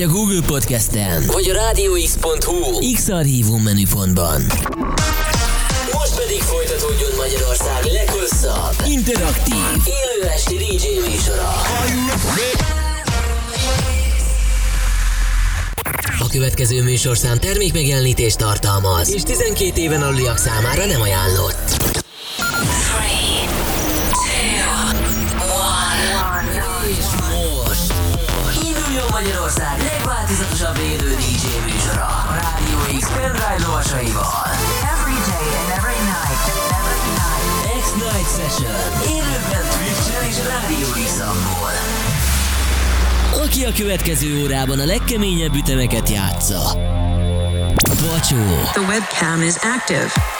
vagy a Google Podcast-en, vagy a rádióx.hu X-Archívum menüpontban. Most pedig folytatódjon Magyarország leghosszabb, interaktív, élő esti DJ műsora. A következő műsorszám termékmegjelenítést tartalmaz, és 12 éven aluliak számára nem ajánlott. Aki a következő órában a legkeményebb ütemeket játsza. Bacsó. The webcam is active.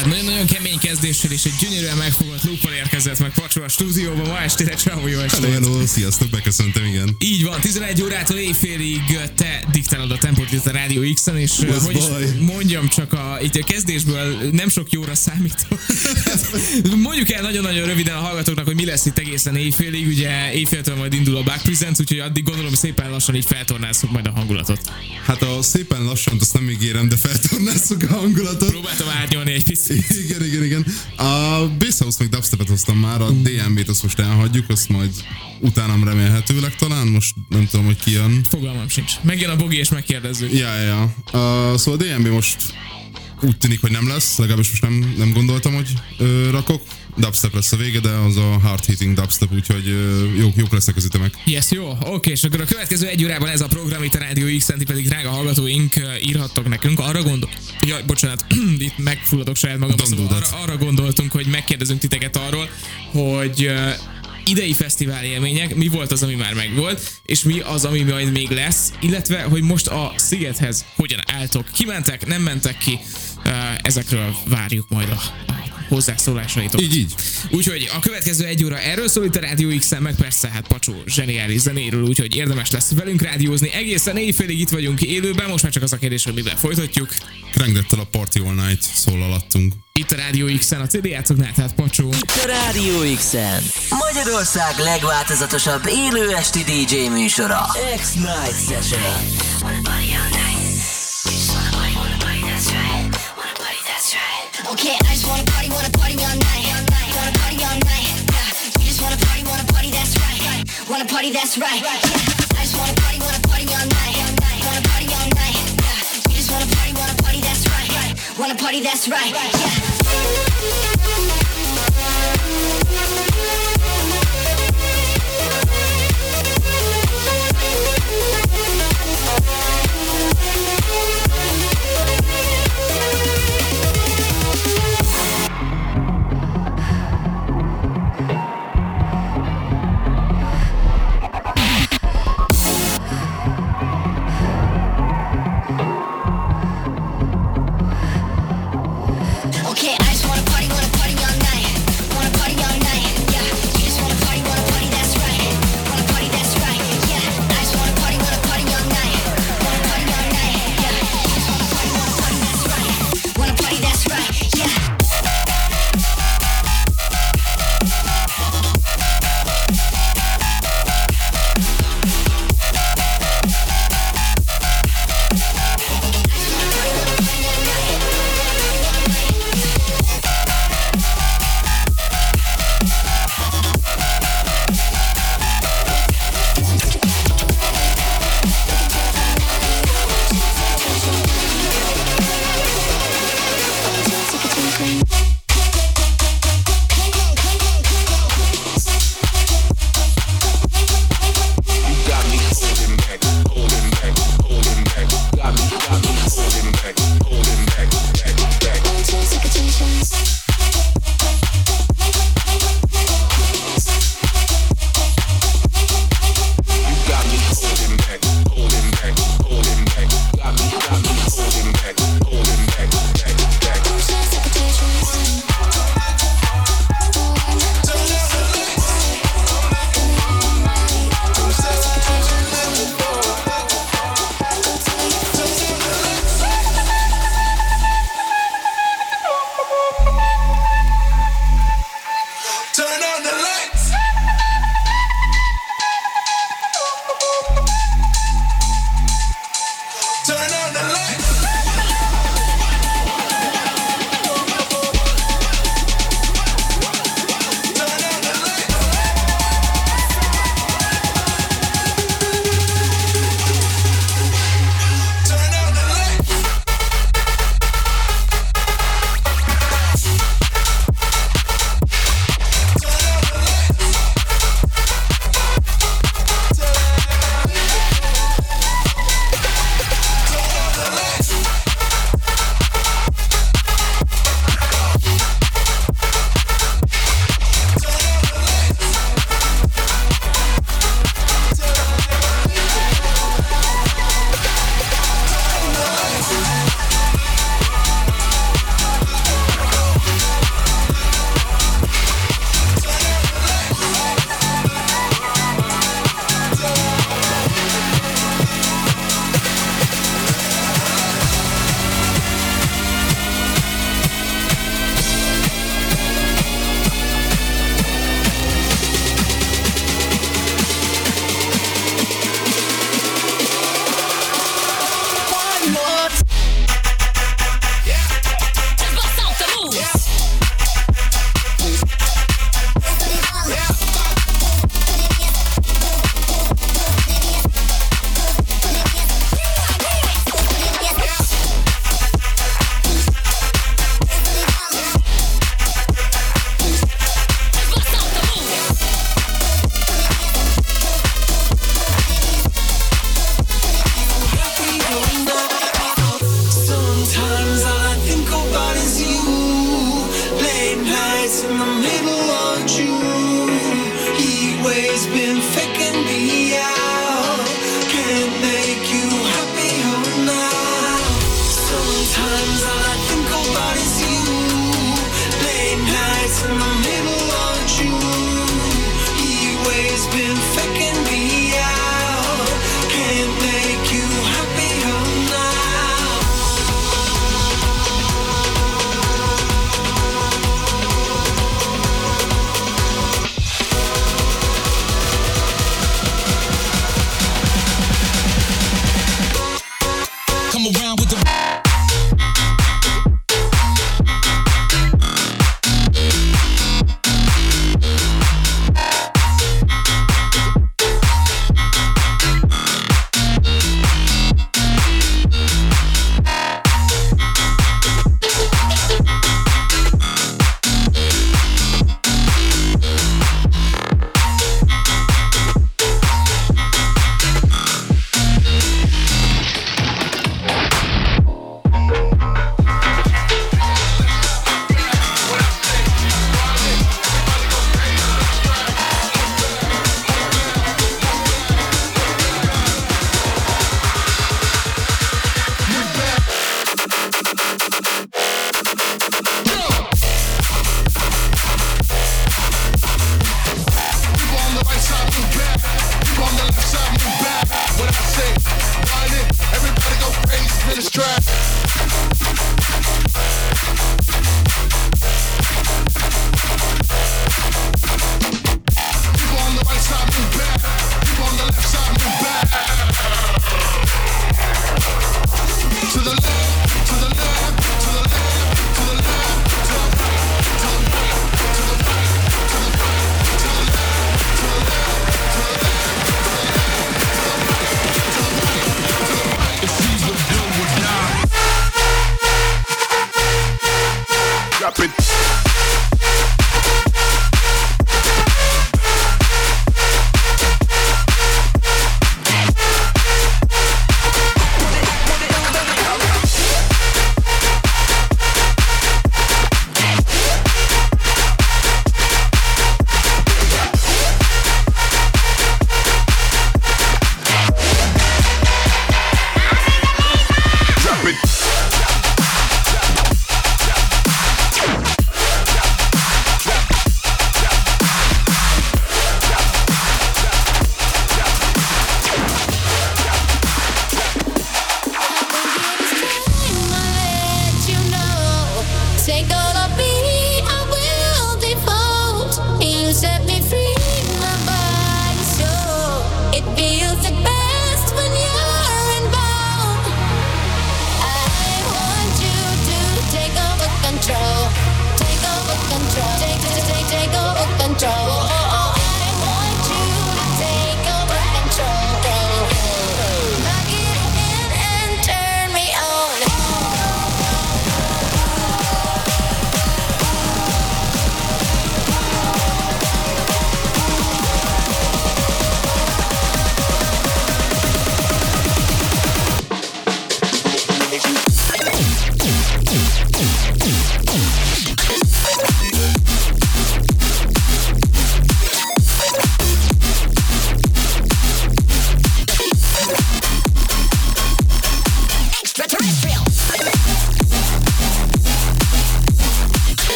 Hát nagyon-nagyon kemény kezdéssel és egy gyönyörűen megfogott lúppal érkezett meg Pacsó a stúdióba ma estére, Csávó, jó estét! Hello, hello, sziasztok, beköszöntem, igen. Így van, 11 órától éjfélig te diktálod a tempót itt a Rádió X-en, és az hogy is mondjam csak a, itt a kezdésből nem sok jóra számít. Mondjuk el nagyon-nagyon röviden a hallgatóknak, hogy mi lesz itt egészen éjfélig, ugye éjféltől majd indul a Back Presents, úgyhogy addig gondolom szépen lassan így feltornázzuk majd a hangulatot. Hát a szépen lassan, azt nem ígérem, de feltornázzuk a hangulatot. Próbáltam árnyalni egy picit. Igen, igen, igen. A Basshouse meg dubstepet hoztam már, a DMB-t azt most elhagyjuk, azt majd utánam remélhetőleg talán, most nem tudom, hogy ki jön. Fogalmam sincs. Megjön a bogi és megkérdezzük. Ja, ja. Uh, szóval a DMB most úgy tűnik, hogy nem lesz, legalábbis most nem, nem gondoltam, hogy ö, rakok. Dubstep lesz a vége, de az a hard hitting dubstep, úgyhogy ö, jók, jók lesznek az ütemek. Yes, jó, oké, és akkor a következő egy órában ez a program itt a Rádió x ti pedig drága hallgatóink írhattok nekünk. Arra gondol... Jaj, bocsánat, itt megfulladok saját magam. Szóval arra, arra gondoltunk, hogy megkérdezünk titeket arról, hogy idei fesztivál élmények, mi volt az, ami már megvolt, és mi az, ami majd még lesz, illetve, hogy most a Szigethez hogyan álltok. Kimentek, nem mentek ki, ezekről várjuk majd a hozzászólásaitok. Így, így. Úgyhogy a következő egy óra erről szól itt a Rádió x meg persze hát Pacsó zseniális zenéről, úgyhogy érdemes lesz velünk rádiózni. Egészen éjfélig itt vagyunk élőben, most már csak az a kérdés, hogy mivel folytatjuk. Krengdettel a Party All Night szól alattunk. Itt a Rádió X-en a CD játszoknál, tehát Pacsó. Itt a Rádió x Magyarország legváltozatosabb élő esti DJ műsora. X-Night Session. Okay, I just wanna party, wanna party all night. Wanna party all night. Just wanna party, wanna party, that's right. Wanna party, that's right. I just wanna party, wanna party all night. Wanna party all night. Just wanna party, wanna party, that's right. Wanna party, that's right. Yeah.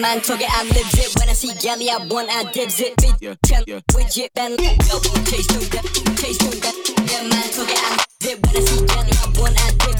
man talking, I lives it. When I see galley, I want, I dibs it. Bitch, yeah, yeah. widget, belly, yo, chase through that, chase through that. Yeah, man talking, I live it. When I see galley, I want, I dibs it.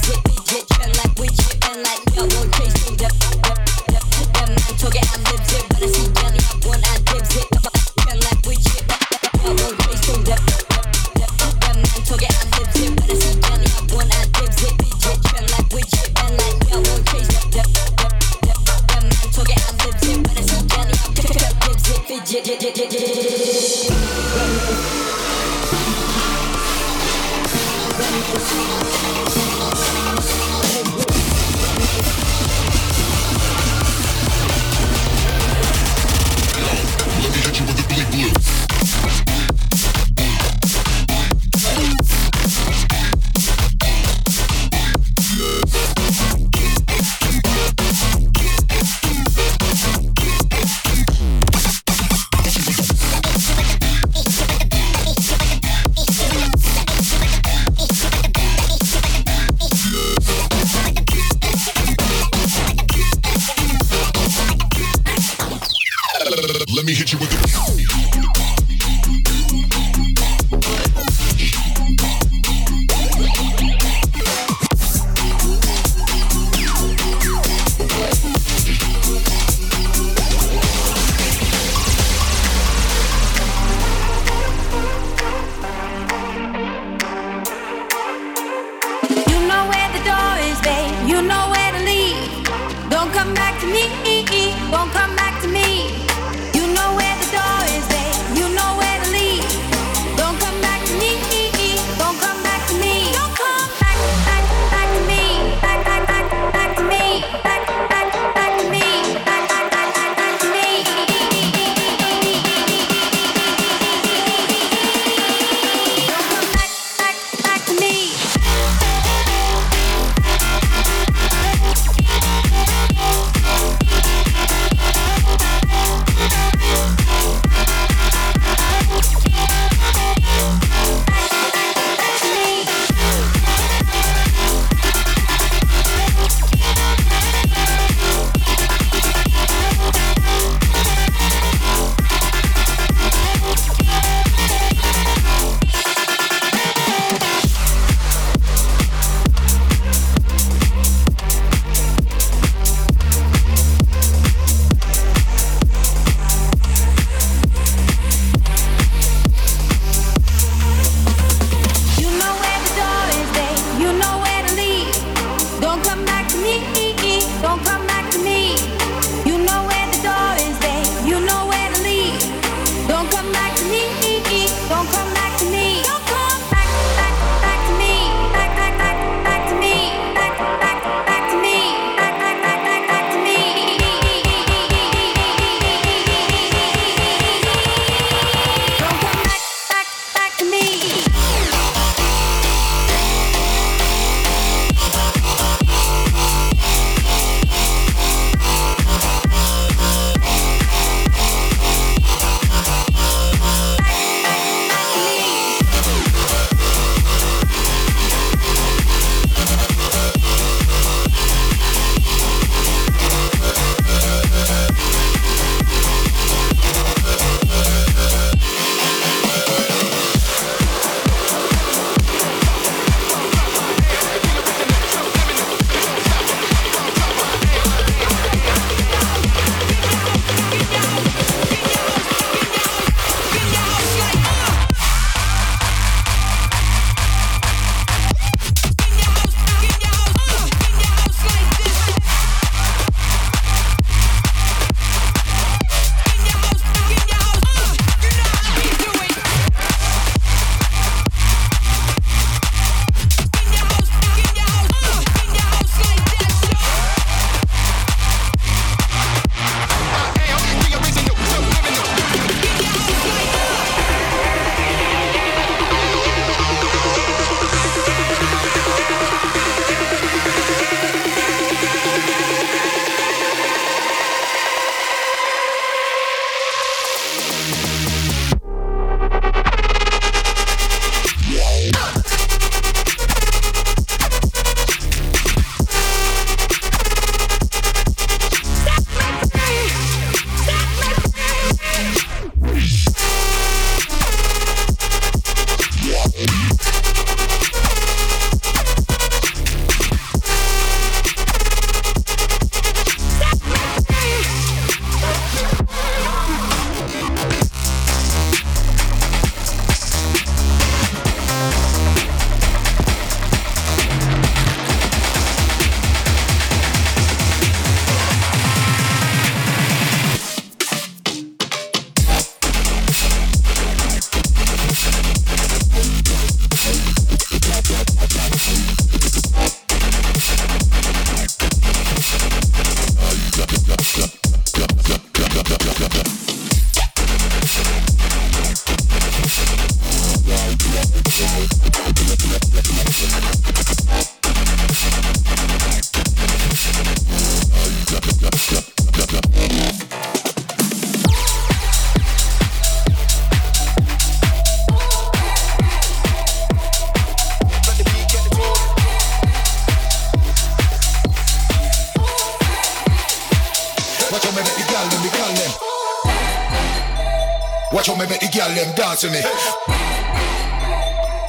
to me.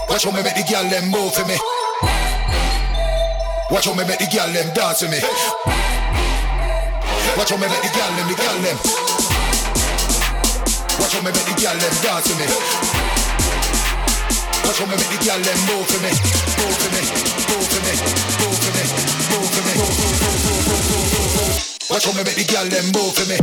Watch how me make the girl them move for me. Watch how me make the girl them dance to me. Watch how me make the girl them, the girl them. Watch how me make the girl them dance to me. Watch how me make the girl them move for me, move for me, move for me, move for me, move for me, move, move, move, move, move, move, move. Watch how me make the girl them move for me.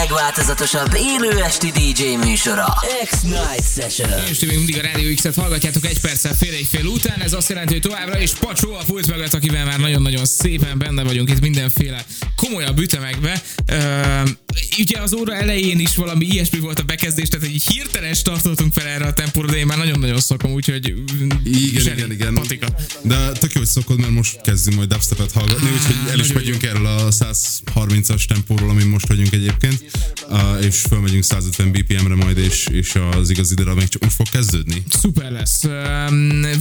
Legváltozatosabb élő esti DJ műsora. X-Night Session. És még mindig a Rádió X-et hallgatjátok egy perccel fél egy fél után, ez azt jelenti, hogy továbbra is Pacsó a pult mögött, akivel már nagyon-nagyon szépen benne vagyunk itt mindenféle komolyabb ütemekbe. Ugye az óra elején is valami ilyesmi volt a bekezdés, tehát egy hirtelen startoltunk fel erre a tempóra, de én már nagyon-nagyon szokom, úgyhogy Igen, zseni, igen, igen. Patika. De tök jó, hogy szokod, mert most kezdünk majd dubstepet hallgatni, Á, úgyhogy el is megyünk erről a 130-as tempóról, amin most vagyunk egyébként, uh, és fölmegyünk 150 BPM-re majd, és, és az igazi darab még csak most fog kezdődni. Szuper lesz.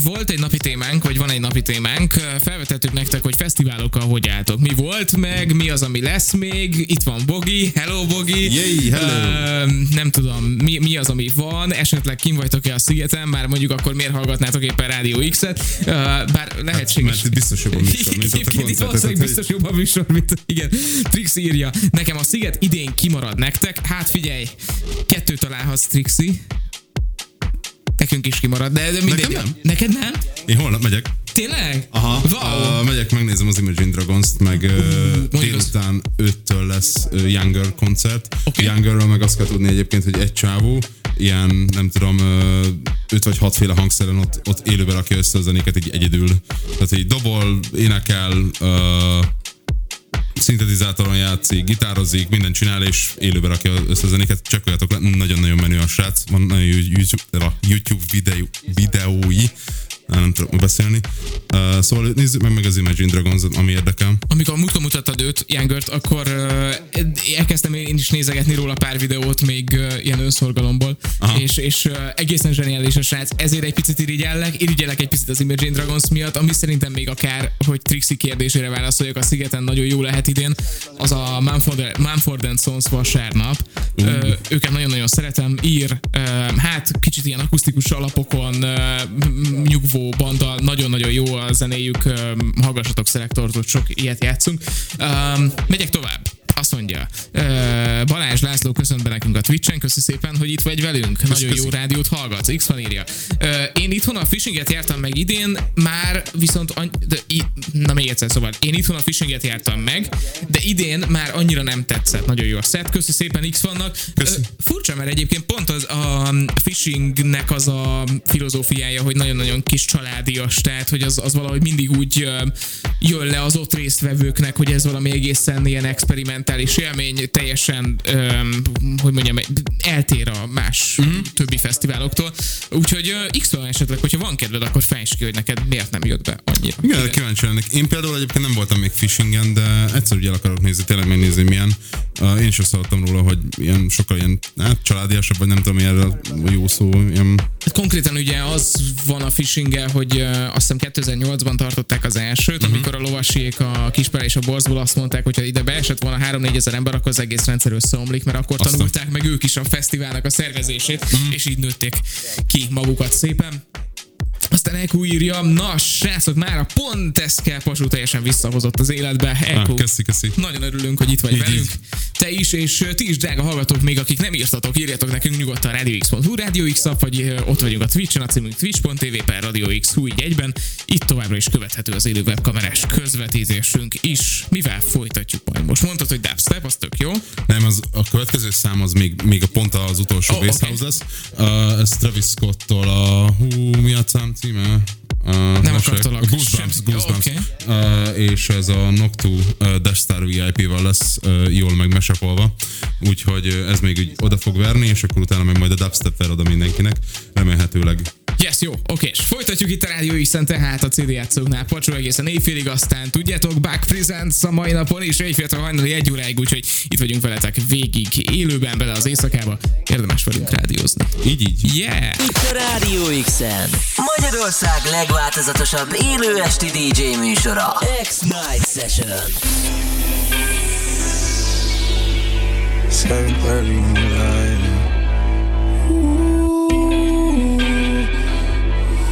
Volt egy napi témánk, vagy van egy napi témánk. Felvetettük nektek, hogy fesztiválokkal hogy álltok. Mi volt meg, mi az, ami lesz még. Itt van Bogi. Hello, Bogi. Yay, hello. Öm, Nem tudom, mi, mi az, ami van. Esetleg kim vagytok-e a szigeten, már mondjuk akkor miért hallgatnátok éppen Rádió X-et. Ö, Bár lehetséges. Mert itt biztos jobb a műsor, mint Egyébként valószínűleg biztos jobb a műsor, mint igen. Trix írja. Nekem a sziget idén kimarad nektek. Hát figyelj, kettő találhatsz, Trixi. Nekünk is kimarad, de, de mindegy. Nekem nem? Neked nem? Én holnap megyek. Tényleg? Aha, Wow. uh, megyek, megnézem az Imagine Dragons-t, meg uh, mondjuk délután 5-től lesz uh, Younger koncert. Oké. Youngerről meg azt kell tudni egyébként, hogy egy csávó, ilyen nem tudom, uh, 5 vagy 6 féle hangszeren ott, ott élőben rakja össze a zenéket így egyedül. Tehát így dobol, énekel, uh, szintetizátoron játszik, gitározik, mindent csinál, és élőbe rakja össze a zenéket. Csekkoljatok le, nagyon-nagyon menő a srác. Van nagyon YouTube, YouTube videó, videói, nem tudok beszélni. Uh, szóval nézzük meg, meg az Imagine Dragons, ami érdekel. Amikor múltkor mutattad őt, Youngert, akkor uh, elkezdtem én is nézegetni róla pár videót még uh, ilyen önszorgalomból, Aha. és, és uh, egészen zseniális a srác, ezért egy picit irigyellek, irigyellek egy picit az Imagine Dragons miatt, ami szerintem még akár, hogy Trixie kérdésére válaszoljak, a szigeten nagyon jó lehet idén, az a Mumford, Mumford and Sons vasárnap. Uh, őket nagyon-nagyon szeretem, ír, uh, hát kicsit ilyen akusztikus alapokon uh, nyugvó banda, nagyon-nagyon jó a zenéjük, hallgassatok szelektort, ott sok ilyet játszunk. Um, megyek tovább. Azt mondja, uh, Balázs László köszönt be nekünk a Twitch-en, köszi szépen, hogy itt vagy velünk. Nagyon jó köszi. rádiót hallgatsz. X van írja. Uh, én itthon a fishinget jártam meg idén, már viszont any- de, i- na még egyszer szóval, én itthon a fishinget jártam meg, de idén már annyira nem tetszett. Nagyon jó a set. Köszi szépen X vannak. Ö, furcsa, mert egyébként pont az a phishingnek az a filozófiája, hogy nagyon-nagyon kis családias, tehát hogy az, az valahogy mindig úgy jön le az ott résztvevőknek, hogy ez valami egészen ilyen experimentális élmény, teljesen, ö, hogy mondjam, eltér a más uh-huh. többi fesztiváloktól. Úgyhogy x esetleg, hogyha van kedved, akkor fejtsd ki, hogy neked miért nem jött be annyira. Igen, Igen. kíváncsi lennék. Én például egyébként nem voltam még fishingen, de egyszer ugye el akarok nézni, tényleg megnézni milyen. Uh, én is azt hallottam róla, hogy ilyen sokkal ilyen hát, családiasabb, vagy nem tudom, milyen jó szó, ilyen Hát konkrétan ugye az van a phishing hogy uh, azt hiszem 2008-ban tartották az elsőt, uh-huh. amikor a lovasiék a Kispár és a Borzból azt mondták, hogy ha ide beesett volna 3-4 ezer ember, akkor az egész rendszer összeomlik, mert akkor Aztán. tanulták meg ők is a fesztiválnak a szervezését, uh-huh. és így nőtték ki magukat szépen. Aztán Eku írja, na srácok, már a pont ezt kell pasú teljesen visszahozott az életbe. Eku. Ah, köszi, köszi. Nagyon örülünk, hogy itt vagy Így, velünk. így. Te is, és ti is, drága hallgatók, még akik nem írtatok, írjatok nekünk nyugodtan radiox.hu, Radio X app, vagy ott vagyunk a Twitch-en, a címünk twitch.tv per Radio X, hú, így egyben. Itt továbbra is követhető az élő webkamerás közvetítésünk is. Mivel folytatjuk majd most? Mondtad, hogy dubstep, az tök jó. Nem, az, a következő szám az még, még a pont az utolsó oh, Bass. House lesz. Uh, ez Travis Scott-tól a... Hú, mi a szám címe? Uh, Nem akartalak Goosebumps. Goosebumps. Jó, uh, és ez a Noctu uh, Death Star VIP-val lesz uh, jól megmesepolva. Úgyhogy uh, ez még úgy oda fog verni, és akkor utána meg majd a dubstep ver oda mindenkinek. Remélhetőleg. Yes, jó, oké, és folytatjuk itt a Rádió x tehát a CD játszóknál, pacsó egészen éjfélig, aztán tudjátok, Back Presents a mai napon, és éjféltől hajnali egy óráig, úgyhogy itt vagyunk veletek végig, élőben bele az éjszakába, érdemes velünk rádiózni. Így, így. Yeah! Itt a Rádió X-en. Magyarország legváltozatosabb élő esti DJ műsora. X-Night Session. 7:30 I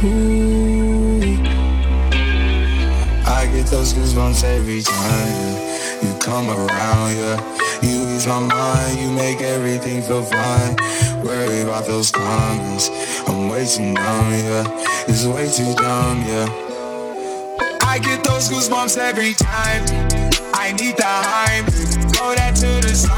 get those goosebumps every time you come around, yeah. You ease my mind, you make everything feel fine. Worry about those comments, I'm way too numb, yeah. It's way too dumb, yeah. I get those goosebumps every time. I need the hype, throw that to the side.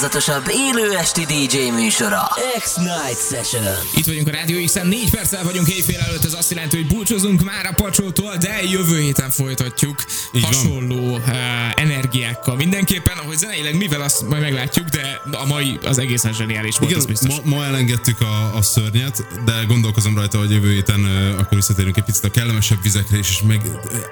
Legváltozatosabb élő esti DJ műsora X-Night Session Itt vagyunk a Rádió X-en, 4 perccel vagyunk éjfél előtt, ez azt jelenti, hogy búcsúzunk már a pacsótól, de jövő héten folytatjuk Így hasonló uh, energiákkal. Mindenképpen, ahogy zeneileg mivel azt majd meglátjuk, de a mai az egészen zseniális volt, Igen, biztos. ma, ma elengedtük a, a szörnyet, de gondolkozom rajta, hogy jövő héten uh, akkor visszatérünk egy picit a kellemesebb vizekre, és, és meg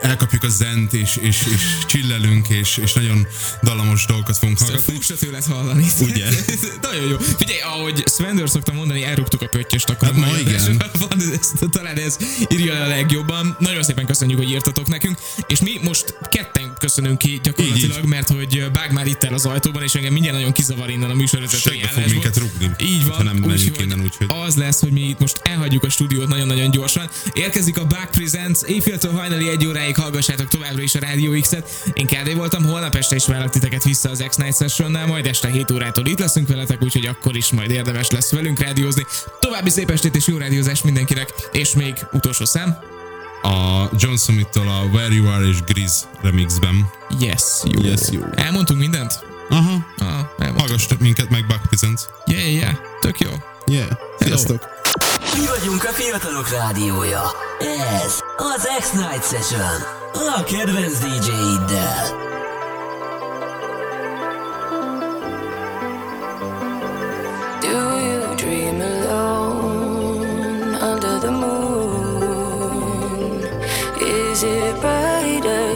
elkapjuk a zent, és, és, és csillelünk, és, és nagyon dallamos dolgokat fogunk hallgatni. Fog se tőled hallani. Ugye? Nagyon jó. Figyelj, ahogy Svendor szokta mondani, elrúgtuk a pöttyöst akkor. Hát ma igen. Van, ez, talán ez írja le a legjobban. Nagyon szépen köszönjük, hogy írtatok nekünk. És mi most ketten köszönünk ki gyakorlatilag, Így, így. mert hogy Bág már itt el az ajtóban, és engem mindjárt nagyon kizavar innen a műsorvezetői Segbe fog állásból. minket rúgni, Így van. nem megyünk úgyhogy innen, úgyhogy- Az lesz, hogy mi itt most elhagyjuk a stúdiót nagyon-nagyon gyorsan. Érkezik a Back Presents, éjféltől hajnali egy óráig hallgassátok továbbra is a Rádió X-et. Én Kádé voltam, holnap este is várlak titeket vissza az X-Night Sessionnál, majd este 7 órától itt leszünk veletek, úgyhogy akkor is majd érdemes lesz velünk rádiózni. További szép estét és jó rádiózást mindenkinek, és még utolsó szám. A John Smith-től a Where You Are és Grizz remixben. Yes, jó. Yes, jó. Elmondtunk mindent? Aha. Ah, elmondtunk. Hallgassatok minket, meg Buck Presents. Yeah, yeah, yeah. Tök jó. Yeah. Sziasztok! Mi vagyunk a fiatalok rádiója Ez az X-Night Session A kedvenc DJ-iddel Is it brighter,